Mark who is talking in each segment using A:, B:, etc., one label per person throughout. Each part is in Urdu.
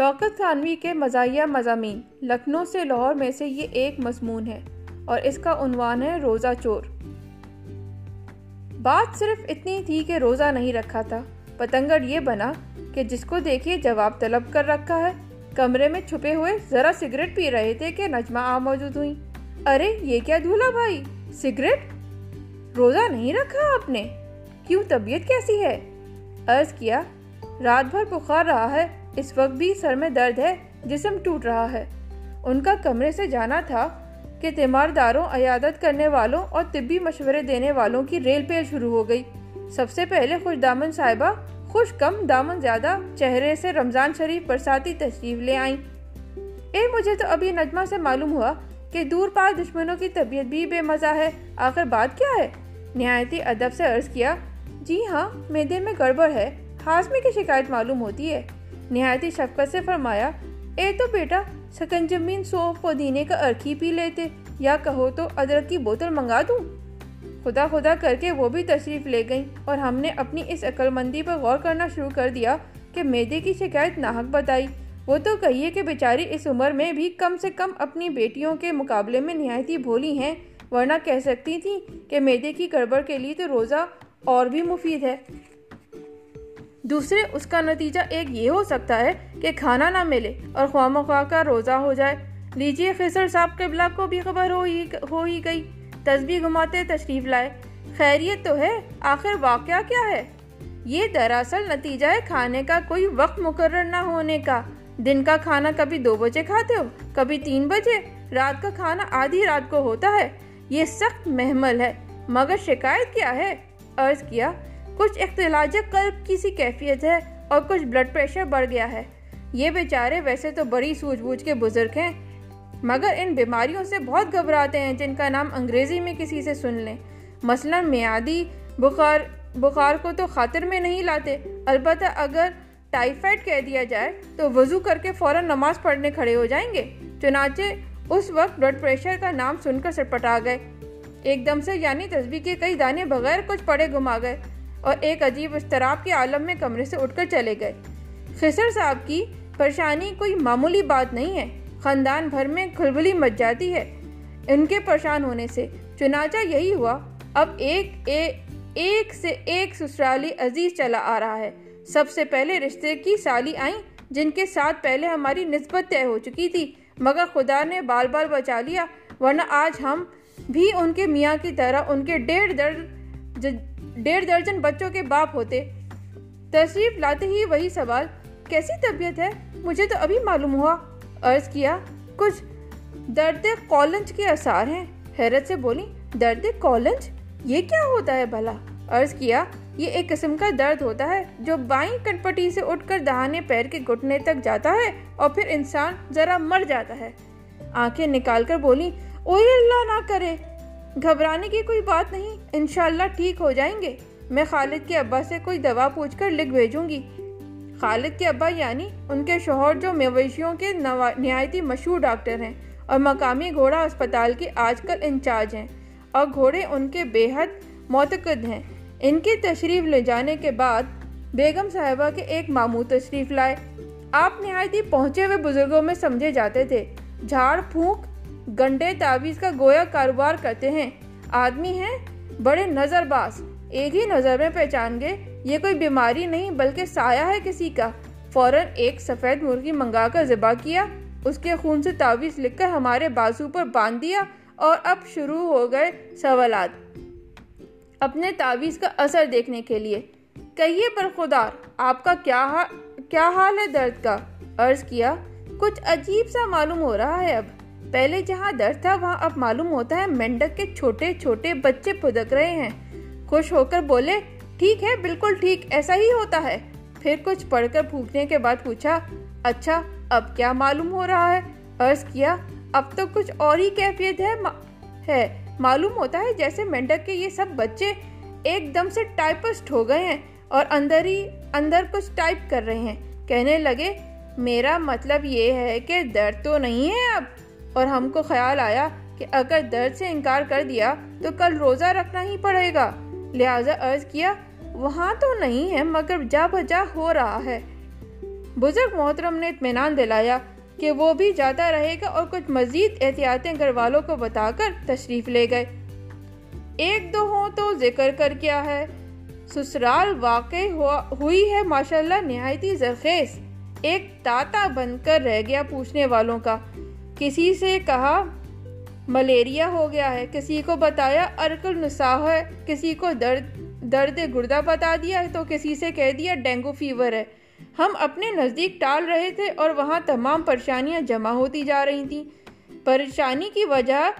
A: شوکت خانوی کے مزاحیہ مضامین لکھنؤ سے لاہور میں سے یہ ایک مضمون ہے اور اس کا عنوان ہے روزہ چور۔ بات صرف اتنی تھی کہ روزہ نہیں رکھا تھا۔ پتنگڑ یہ بنا کہ جس کو دیکھیے جواب طلب کر رکھا ہے۔ کمرے میں چھپے ہوئے ذرا سگریٹ پی رہے تھے کہ نجمہ آ موجود ہوئی ارے، یہ کیا دھولا بھائی؟ سگریٹ؟ روزہ نہیں رکھا آپ نے؟ کیوں طبیعت کیسی ہے؟ عرض کیا، رات بھر بخار رہا ہے۔ اس وقت بھی سر میں درد ہے، جسم ٹوٹ رہا ہے۔ ان کا کمرے سے جانا تھا کہ تیمارداروں، عیادت کرنے والوں اور طبی مشورے دینے والوں کی ریل پیل شروع ہو گئی۔ سب سے پہلے خوش دامن صاحبہ خوش کم دامن زیادہ چہرے سے رمضان شریف برساتی تشریف لے آئیں۔ اے، مجھے تو ابھی نجمہ سے معلوم ہوا کہ دور پار دشمنوں کی طبیعت بھی بے مزہ ہے۔ آخر بات کیا ہے؟ نہایتی ادب سے عرض کیا جی ہاں میدے میں گڑبڑ ہے۔ ہاضمے کی شکایت معلوم ہوتی ہے۔ نہایتی شفقت سے فرمایا اے تو بیٹا سکنجمین سوف پودینے کا ارکھی پی لیتے یا کہو تو ادرک کی بوتل منگا دوں خدا خدا کر کے وہ بھی تشریف لے گئیں اور ہم نے اپنی اس عقل مندی پر غور کرنا شروع کر دیا کہ میدے کی شکایت ناحق بتائی وہ تو کہیے کہ بیچاری اس عمر میں بھی کم سے کم اپنی بیٹیوں کے مقابلے میں نہایتی بھولی ہیں ورنہ کہہ سکتی تھی کہ میدے کی گڑبڑ کے لیے تو روزہ اور بھی مفید ہے دوسرے، اس کا نتیجہ ایک یہ ہو سکتا ہے کہ کھانا نہ ملے اور خواہ مخواہ کا روزہ ہو جائے۔ لیجیے خسر صاحب قبلہ کو بھی خبر ہو ہی گئی۔ تسبیح گھماتے تشریف لائے۔ خیریت تو ہے، آخر واقعہ کیا ہے؟ یہ دراصل نتیجہ ہے کھانے کا کوئی وقت مقرر نہ ہونے کا۔ دن کا کھانا کبھی دو بجے کھاتے ہو، کبھی تین بجے۔ رات کا کھانا آدھی رات کو ہوتا ہے۔ یہ سخت محمل ہے، مگر شکایت کیا ہے؟ عرض کیا کچھ اختلاج قلب کی سی کیفیت ہے اور کچھ بلڈ پریشر بڑھ گیا ہے۔ یہ بیچارے ویسے تو بڑی سوچ بوجھ کے بزرگ ہیں، مگر ان بیماریوں سے بہت گھبراتے ہیں جن کا نام انگریزی میں کسی سے سن لیں۔ مثلا میادی بخار بخار کو تو خاطر میں نہیں لاتے، البتہ اگر ٹائیفائڈ کہہ دیا جائے تو وضو کر کے فوراً نماز پڑھنے کھڑے ہو جائیں گے۔ چنانچہ اس وقت بلڈ پریشر کا نام سن کر سٹپٹا گئے۔ ایک دم سے یعنی تصویر کے کئی دانے بغیر کچھ پڑے گھما گئے۔ اور ایک عجیب استراب کے عالم میں کمرے سے اٹھ کر چلے گئے۔ خسر صاحب کی پریشانی کوئی معمولی بات نہیں ہے۔ خاندان بھر میں کھلبلی مچ جاتی ہے۔ ان کے پریشان ہونے سے چنانچہ یہی ہوا۔ اب ایک، اے، ایک سے ایک سسرالی عزیز چلا آ رہا ہے۔ سب سے پہلے رشتے کی سالی آئیں، جن کے ساتھ پہلے ہماری نسبت طے ہو چکی تھی، مگر خدا نے بال بال بچا لیا، ورنہ آج ہم بھی ان کے میاں کی طرح ان کے ڈیڑھ درد ڈیڑھ درجن بچوں کے باپ ہوتے۔ تشریف لاتے ہی وہی سوال، کیسی طبیعت ہے؟ مجھے تو ابھی معلوم ہوا۔ عرض کیا، کچھ درد کولنج کے اثار ہیں۔ حیرت سے بولی، درد کولنج یہ کیا ہوتا ہے بھلا؟ عرض کیا، یہ ایک قسم کا درد ہوتا ہے جو بائیں کٹپٹی سے اٹھ کر دہانے پیر کے گھٹنے تک جاتا ہے اور پھر انسان ذرا مر جاتا ہے۔ آنکھیں نکال کر بولی اوے اللہ نہ کرے۔ گھبرانے کی کوئی بات نہیں، انشاءاللہ ٹھیک ہو جائیں گے۔ میں خالد کے ابا سے کوئی دوا پوچھ کر لکھ بھیجوں گی۔ خالد کے ابا یعنی ان کے شوہر جو مویشیوں کے نہایتی مشہور ڈاکٹر ہیں اور مقامی گھوڑا اسپتال کے آج کل انچارج ہیں۔ اور گھوڑے ان کے بے حد معتقد ہیں۔ ان کی تشریف لے جانے کے بعد بیگم صاحبہ کے ایک ماموں تشریف لائے۔ آپ نہایتی پہنچے ہوئے بزرگوں میں سمجھے جاتے تھے۔ جھاڑ پھونک گنڈے تعویز کا گویا کاروبار کرتے ہیں۔ آدمی ہیں، بڑے نظر باز ایک ہی نظر میں پہچان گئے۔ یہ کوئی بیماری نہیں، بلکہ سایہ ہے کسی کا۔ فوراً ایک سفید مرغی منگا کر ذبح کیا۔ اس کے خون سے تعویذ لکھ کر ہمارے بازو پر باندھ دیا اور اب شروع ہو گئے سوالات۔ اپنے تعویذ کا اثر دیکھنے کے لیے۔ کہیے پر آپ کا کیا حال ہے درد کا؟ عرض کیا، کچھ عجیب سا معلوم ہو رہا ہے اب۔ پہلے جہاں درد تھا، وہاں اب معلوم ہوتا ہے مینڈک کے چھوٹے چھوٹے بچے پھدک رہے ہیں۔ خوش ہو کر بولے، ٹھیک ہے، بالکل ٹھیک، ایسا ہی ہوتا ہے۔ پھر کچھ پڑھ کر پھونکنے کے بعد پوچھا اچھا اب کیا معلوم ہو رہا ہے؟ عرض کیا، اب تو کچھ اور ہی کیفیت ہے ہے، معلوم ہوتا ہے جیسے مینڈک کے یہ سب بچے ایک دم سے ٹائپسٹ ہو گئے ہیں اور اندر ہی، اندر کچھ ٹائپ کر رہے ہیں۔ کہنے لگے، میرا مطلب یہ ہے کہ درد تو نہیں ہے اب۔ اور ہم کو خیال آیا کہ اگر درد سے انکار کر دیا تو کل روزہ رکھنا ہی پڑے گا۔ لہٰذا عرض کیا، وہاں تو نہیں ہے مگر جا بجا ہو رہا ہے۔ بزرگ محترم نے اطمینان دلایا کہ وہ بھی جاتا رہے گا اور کچھ مزید احتیاطیں گھر والوں کو بتا کر تشریف لے گئے۔ ایک دو ہوں تو ذکر کر کیا ہے۔ سسرال واقع ہوئی ہے ماشاءاللہ نہایتی زرخیز۔ ایک تاتا بن کر رہ گیا پوچھنے والوں کا۔ کسی سے کہا ملیریا ہو گیا ہے، کسی کو بتایا ارکل نساہ ہے، کسی کو درد درد گردہ بتا دیا تو کسی سے کہہ دیا ڈینگو فیور ہے۔ ہم اپنے نزدیک ٹال رہے تھے اور وہاں تمام پریشانیاں جمع ہوتی جا رہی تھیں۔ پریشانی کی وجہ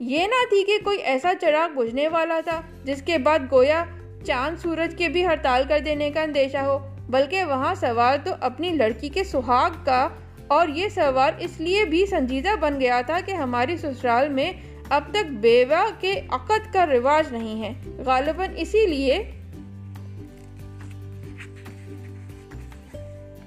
A: یہ نہ تھی کہ کوئی ایسا چراغ بجھنے والا تھا، جس کے بعد گویا چاند سورج کے بھی ہڑتال کر دینے کا اندیشہ ہو، بلکہ وہاں سوال تو اپنی لڑکی کے سہاگ کا اور یہ سوال اس لیے بھی سنجیدہ بن گیا تھا کہ ہماری سسرال میں اب تک بیوہ کے عقد کا رواج نہیں ہے۔ غالباً اسی لیے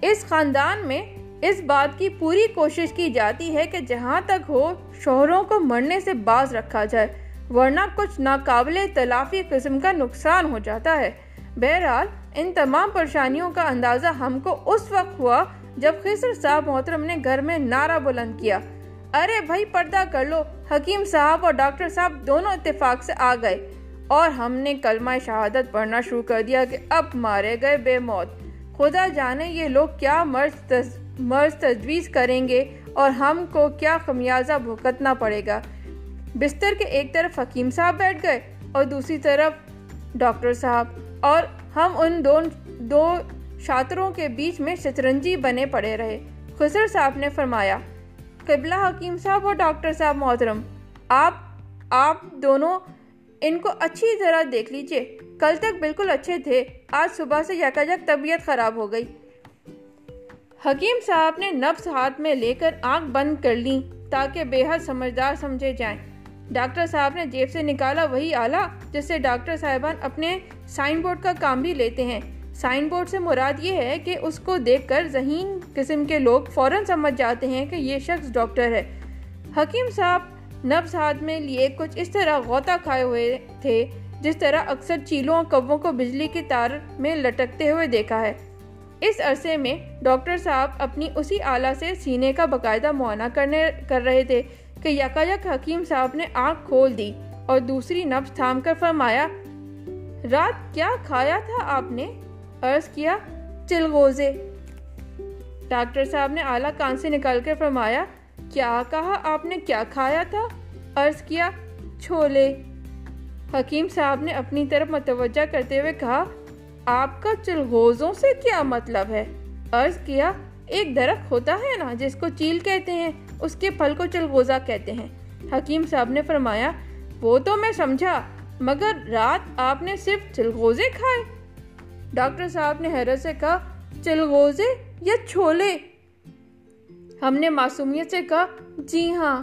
A: اس خاندان میں اس بات کی پوری کوشش کی جاتی ہے کہ جہاں تک ہو، شوہروں کو مرنے سے باز رکھا جائے، ورنہ کچھ ناقابل تلافی قسم کا نقصان ہو جاتا ہے۔ بہرحال، ان تمام پریشانیوں کا اندازہ ہم کو اس وقت ہوا جب خسر صاحب محترم نے گھر میں نعرہ بلند کیا، ارے بھائی پردہ کر لو، حکیم صاحب اور ڈاکٹر صاحب دونوں اتفاق سے آ گئے اور ہم نے کلمہ شہادت پڑھنا شروع کر دیا کہ اب مارے گئے بے موت۔ خدا جانے یہ لوگ کیا مرض مرض تجویز کریں گے اور ہم کو کیا خمیازہ بھگتنا پڑے گا۔ بستر کے ایک طرف حکیم صاحب بیٹھ گئے اور دوسری طرف ڈاکٹر صاحب اور ہم ان دو شاطروں کے بیچ میں شطرنجی بنے پڑے رہے۔ خسر صاحب نے فرمایا، قبلہ حکیم صاحب اور ڈاکٹر صاحب محترم، آپ آپ دونوں ان کو اچھی طرح دیکھ لیجیے۔ کل تک بالکل اچھے تھے، آج صبح سے یکا یک طبیعت خراب ہو گئی۔ حکیم صاحب نے نفس ہاتھ میں لے کر آنکھ بند کر لی تاکہ بے حد سمجھدار سمجھے جائیں۔ ڈاکٹر صاحب نے جیب سے نکالا وہی آلہ جس سے ڈاکٹر صاحبان اپنے سائن بورڈ کا کام بھی لیتے ہیں۔ سائن بورڈ سے مراد یہ ہے کہ اس کو دیکھ کر ذہین قسم کے لوگ فوراً سمجھ جاتے ہیں کہ یہ شخص ڈاکٹر ہے۔ حکیم صاحب نبز ہاتھ میں لیے کچھ اس طرح غوطہ کھائے ہوئے تھے، جس طرح اکثر چیلوں اور کبوں کو بجلی کی تار میں لٹکتے ہوئے دیکھا ہے۔ اس عرصے میں ڈاکٹر صاحب اپنی اسی آلہ سے سینے کا باقاعدہ معائنہ کرنے کر رہے تھے کہ یکا یک حکیم صاحب نے آنکھ کھول دی اور دوسری نبز تھام کر فرمایا، رات کیا کھایا تھا آپ نے؟ عرض کیا چلغوزے ڈاکٹر صاحب نے آلہ کان سے نکال کر فرمایا، کیا کہا آپ نے؟ کیا کھایا تھا؟ عرض کیا، چھولے۔ حکیم صاحب نے اپنی طرف متوجہ کرتے ہوئے کہا، آپ کا چلغوزوں سے کیا مطلب ہے؟ عرض کیا، ایک درخت ہوتا ہے نا، جس کو چیل کہتے ہیں، اس کے پھل کو چلغوزہ کہتے ہیں۔ حکیم صاحب نے فرمایا، وہ تو میں سمجھا، مگر رات آپ نے صرف چلغوزے کھائے۔ ڈاکٹر صاحب نے حیرت سے کہا چلغوزے یا چھولے؟ ہم نے معصومیت سے کہا جی ہاں۔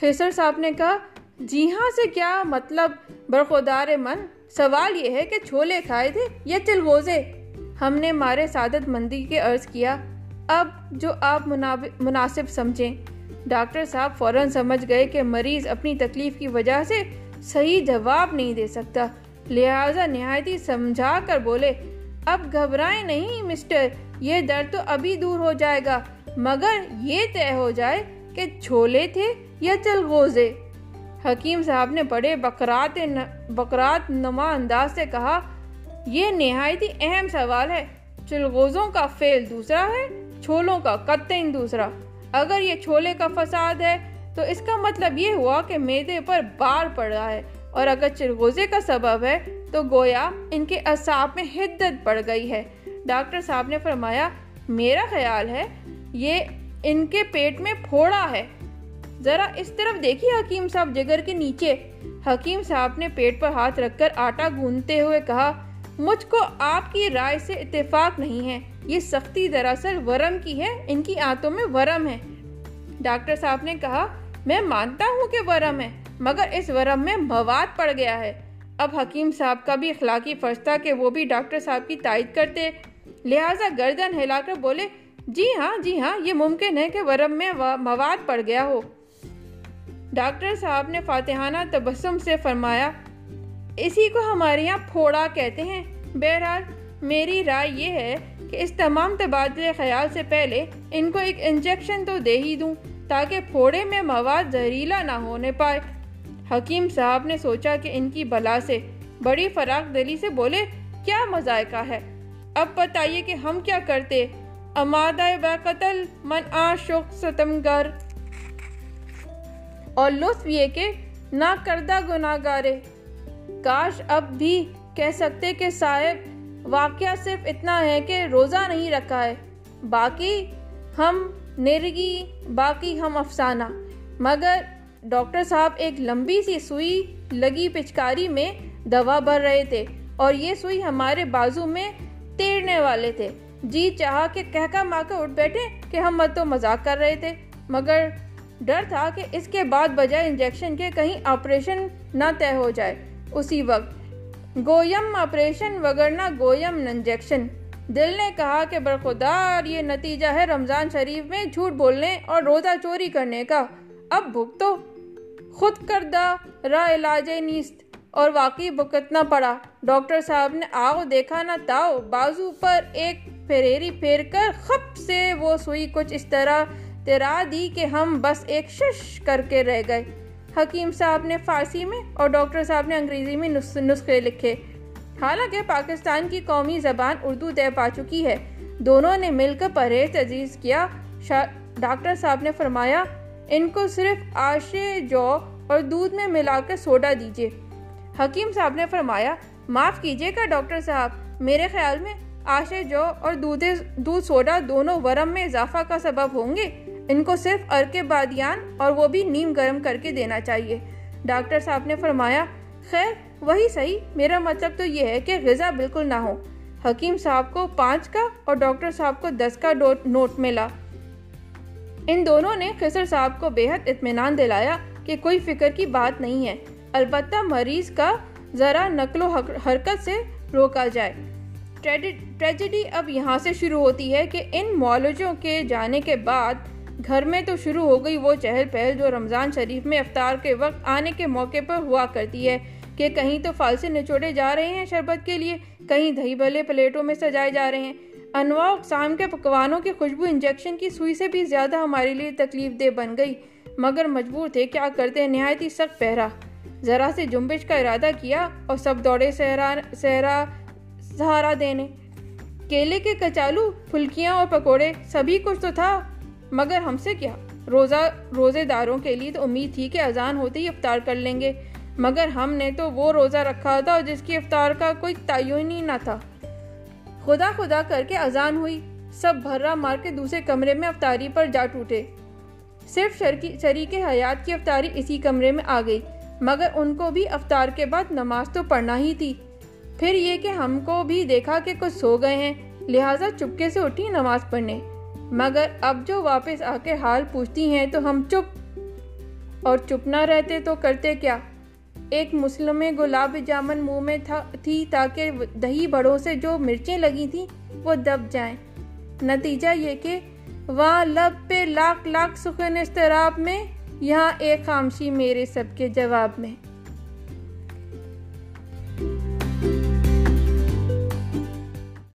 A: خیسر صاحب نے کہا جی ہاں سے کیا مطلب؟ برخودار من، سوال یہ ہے کہ چھولے کھائے تھے یا چلغوزے ہم نے مارے سعادت مندی کے عرض کیا، اب جو آپ مناسب سمجھیں۔ ڈاکٹر صاحب فوراً سمجھ گئے کہ مریض اپنی تکلیف کی وجہ سے صحیح جواب نہیں دے سکتا۔ لہٰذا نہایتی سمجھا کر بولے اب گھبرائیں نہیں مسٹر، یہ درد تو ابھی دور ہو جائے گا، مگر یہ طے ہو جائے کہ چھولے تھے یا چلغوزے۔ حکیم صاحب نے بڑے بکرات بکرات نما انداز سے کہا، یہ نہایتی اہم سوال ہے۔ چلغوزوں کا فیل دوسرا ہے، چھولوں کا قطعین دوسرا۔ اگر یہ چھولے کا فساد ہے تو اس کا مطلب یہ ہوا کہ میدے پر بار پڑ رہا ہے۔ اور اگر چلغوزے کا سبب ہے تو گویا ان کے اصاب میں حدت پڑ گئی ہے۔ ڈاکٹر صاحب نے فرمایا، میرا خیال ہے یہ ان کے پیٹ میں پھوڑا ہے۔ ذرا اس طرف دیکھیے حکیم صاحب، جگر کے نیچے۔ حکیم صاحب نے پیٹ پر ہاتھ رکھ کر آٹا گونتے ہوئے کہا، مجھ کو آپ کی رائے سے اتفاق نہیں ہے۔ یہ سختی دراصل ورم کی ہے، ان کی آنتوں میں ورم ہے۔ ڈاکٹر صاحب نے کہا، میں مانتا ہوں کہ ورم ہے۔ مگر اس ورم میں مواد پڑ گیا ہے۔ اب حکیم صاحب کا بھی اخلاقی فرض تھا کہ وہ بھی ڈاکٹر صاحب کی تائید کرتے۔ لہٰذا گردن ہلا کر بولے جی ہاں جی ہاں یہ ممکن ہے کہ ورم میں مواد پڑ گیا ہو۔ ڈاکٹر صاحب نے فاتحانہ تبسم سے فرمایا، اسی کو ہمارے یہاں پھوڑا کہتے ہیں۔ بہرحال، میری رائے یہ ہے کہ اس تمام تبادلے خیال سے پہلے ان کو ایک انجیکشن تو دے ہی دوں، تاکہ پھوڑے میں مواد زہریلا نہ ہونے پائے۔ حکیم صاحب نے سوچا کہ ان کی بلا سے بڑی فراق دلی سے بولے، کیا مذائقہ ہے؟ اب بتائیے کہ ہم کیا کرتے؟ امادہ قتل من آشق ستمگر۔ اور لطف یہ کہ نہ کردہ گناہ گارے کاش اب بھی کہہ سکتے کہ صاحب، واقعہ صرف اتنا ہے کہ روزہ نہیں رکھا ہے۔ باقی ہم نرگی، باقی ہم افسانہ۔ مگر ڈاکٹر صاحب ایک لمبی سی سوئی لگی پچکاری میں دوا بھر رہے تھے اور یہ سوئی ہمارے بازو میں تیرنے والے تھے۔ جی چاہا کہ کہہ ماں کے اٹھ بیٹھے کہ ہم مت تو مذاق کر رہے تھے، مگر ڈر تھا کہ اس کے بعد بجائے انجیکشن کے کہیں آپریشن نہ طے ہو جائے۔ اسی وقت گویم آپریشن وگرنا گویم انجیکشن۔ دل نے کہا کہ برخودار یہ نتیجہ ہے رمضان شریف میں جھوٹ بولنے اور روزہ چوری کرنے کا۔ اب بھگ تو خود کردہ را علاج نیست۔ اور واقعی بکتنا پڑا۔ ڈاکٹر صاحب نے آؤ دیکھا نہ تاؤ۔ بازو پر ایک پھریری پھیر کر خپ سے وہ سوئی کچھ اس طرح تیرا دی کہ ہم بس ایک شش کر کے رہ گئے۔ حکیم صاحب نے فارسی میں اور ڈاکٹر صاحب نے انگریزی میں نسخے لکھے۔ حالانکہ پاکستان کی قومی زبان اردو طے پا چکی ہے۔ دونوں نے مل کر پرہیز عزیز کیا۔ ڈاکٹر صاحب نے فرمایا ان کو صرف آشے جو اور دودھ میں ملا کر سوڈا دیجیے حکیم صاحب نے فرمایا، معاف کیجیے گا ڈاکٹر صاحب، میرے خیال میں آشے جو اور دودھ دودھ سوڈا دونوں ورم میں اضافہ کا سبب ہوں گے۔ ان کو صرف ارک بادیان اور وہ بھی نیم گرم کر کے دینا چاہیے۔ ڈاکٹر صاحب نے فرمایا، خیر، وہی صحیح، میرا مطلب تو یہ ہے کہ غذا بالکل نہ ہو۔ حکیم صاحب کو پانچ کا اور ڈاکٹر صاحب کو دس کا نوٹ ملا۔ ان دونوں نے خسر صاحب کو بے حد اطمینان دلایا کہ کوئی فکر کی بات نہیں ہے۔ البتہ مریض کا ذرا نقل و حرکت سے روکا جائے۔ ٹریجڈی اب یہاں سے شروع ہوتی ہے کہ ان معالجوں کے جانے کے بعد گھر میں تو شروع ہو گئی وہ چہل پہل جو رمضان شریف میں افطار کے وقت آنے کے موقع پر ہوا کرتی ہے کہ کہیں تو فالسے نچوڑے جا رہے ہیں شربت کے لیے، کہیں دہی بھلے پلیٹوں میں سجائے جا رہے ہیں۔ انواع اقسام کے پکوانوں کی خوشبو انجیکشن کی سوئی سے بھی زیادہ ہمارے لیے تکلیف دہ بن گئی، مگر مجبور تھے کیا کرتے نہایت ہی سخت پہرا۔ ذرا سے جنبش کا ارادہ کیا اور سب دوڑے سہرا سہارا دینے۔ کیلے کے کچالو، پھلکیاں اور پکوڑے سبھی کچھ تو تھا، مگر ہم سے کیا؟ روزہ، روزے داروں کے لیے تو امید تھی کہ اذان ہوتے ہی افطار کر لیں گے، مگر ہم نے تو وہ روزہ رکھا تھا جس کی افطار کا کوئی تعین ہی نہ تھا۔ خدا خدا کر کے اذان ہوئی۔ سب بھرا مار کے دوسرے کمرے میں افطاری پر جا ٹوٹے۔ صرف شریک حیات کی افطاری اسی کمرے میں آ گئی۔ مگر ان کو بھی افطار کے بعد نماز تو پڑھنا ہی تھی۔ پھر یہ کہ ہم کو بھی دیکھا کہ کچھ سو گئے ہیں، لہٰذا چپکے سے اٹھی نماز پڑھنے۔ مگر اب جو واپس آ کے حال پوچھتی ہیں تو ہم چپ۔ اور چپ نہ رہتے تو کرتے کیا؟ ایک مسلم گلاب جامن منہ میں تھی تاکہ دہی بڑوں سے جو مرچیں لگی تھیں وہ دب جائیں۔ نتیجہ یہ کہ وہاں لب پہ لاکھ لاکھ سخن استراب میں، یہاں ایک خامشی میرے سب کے جواب میں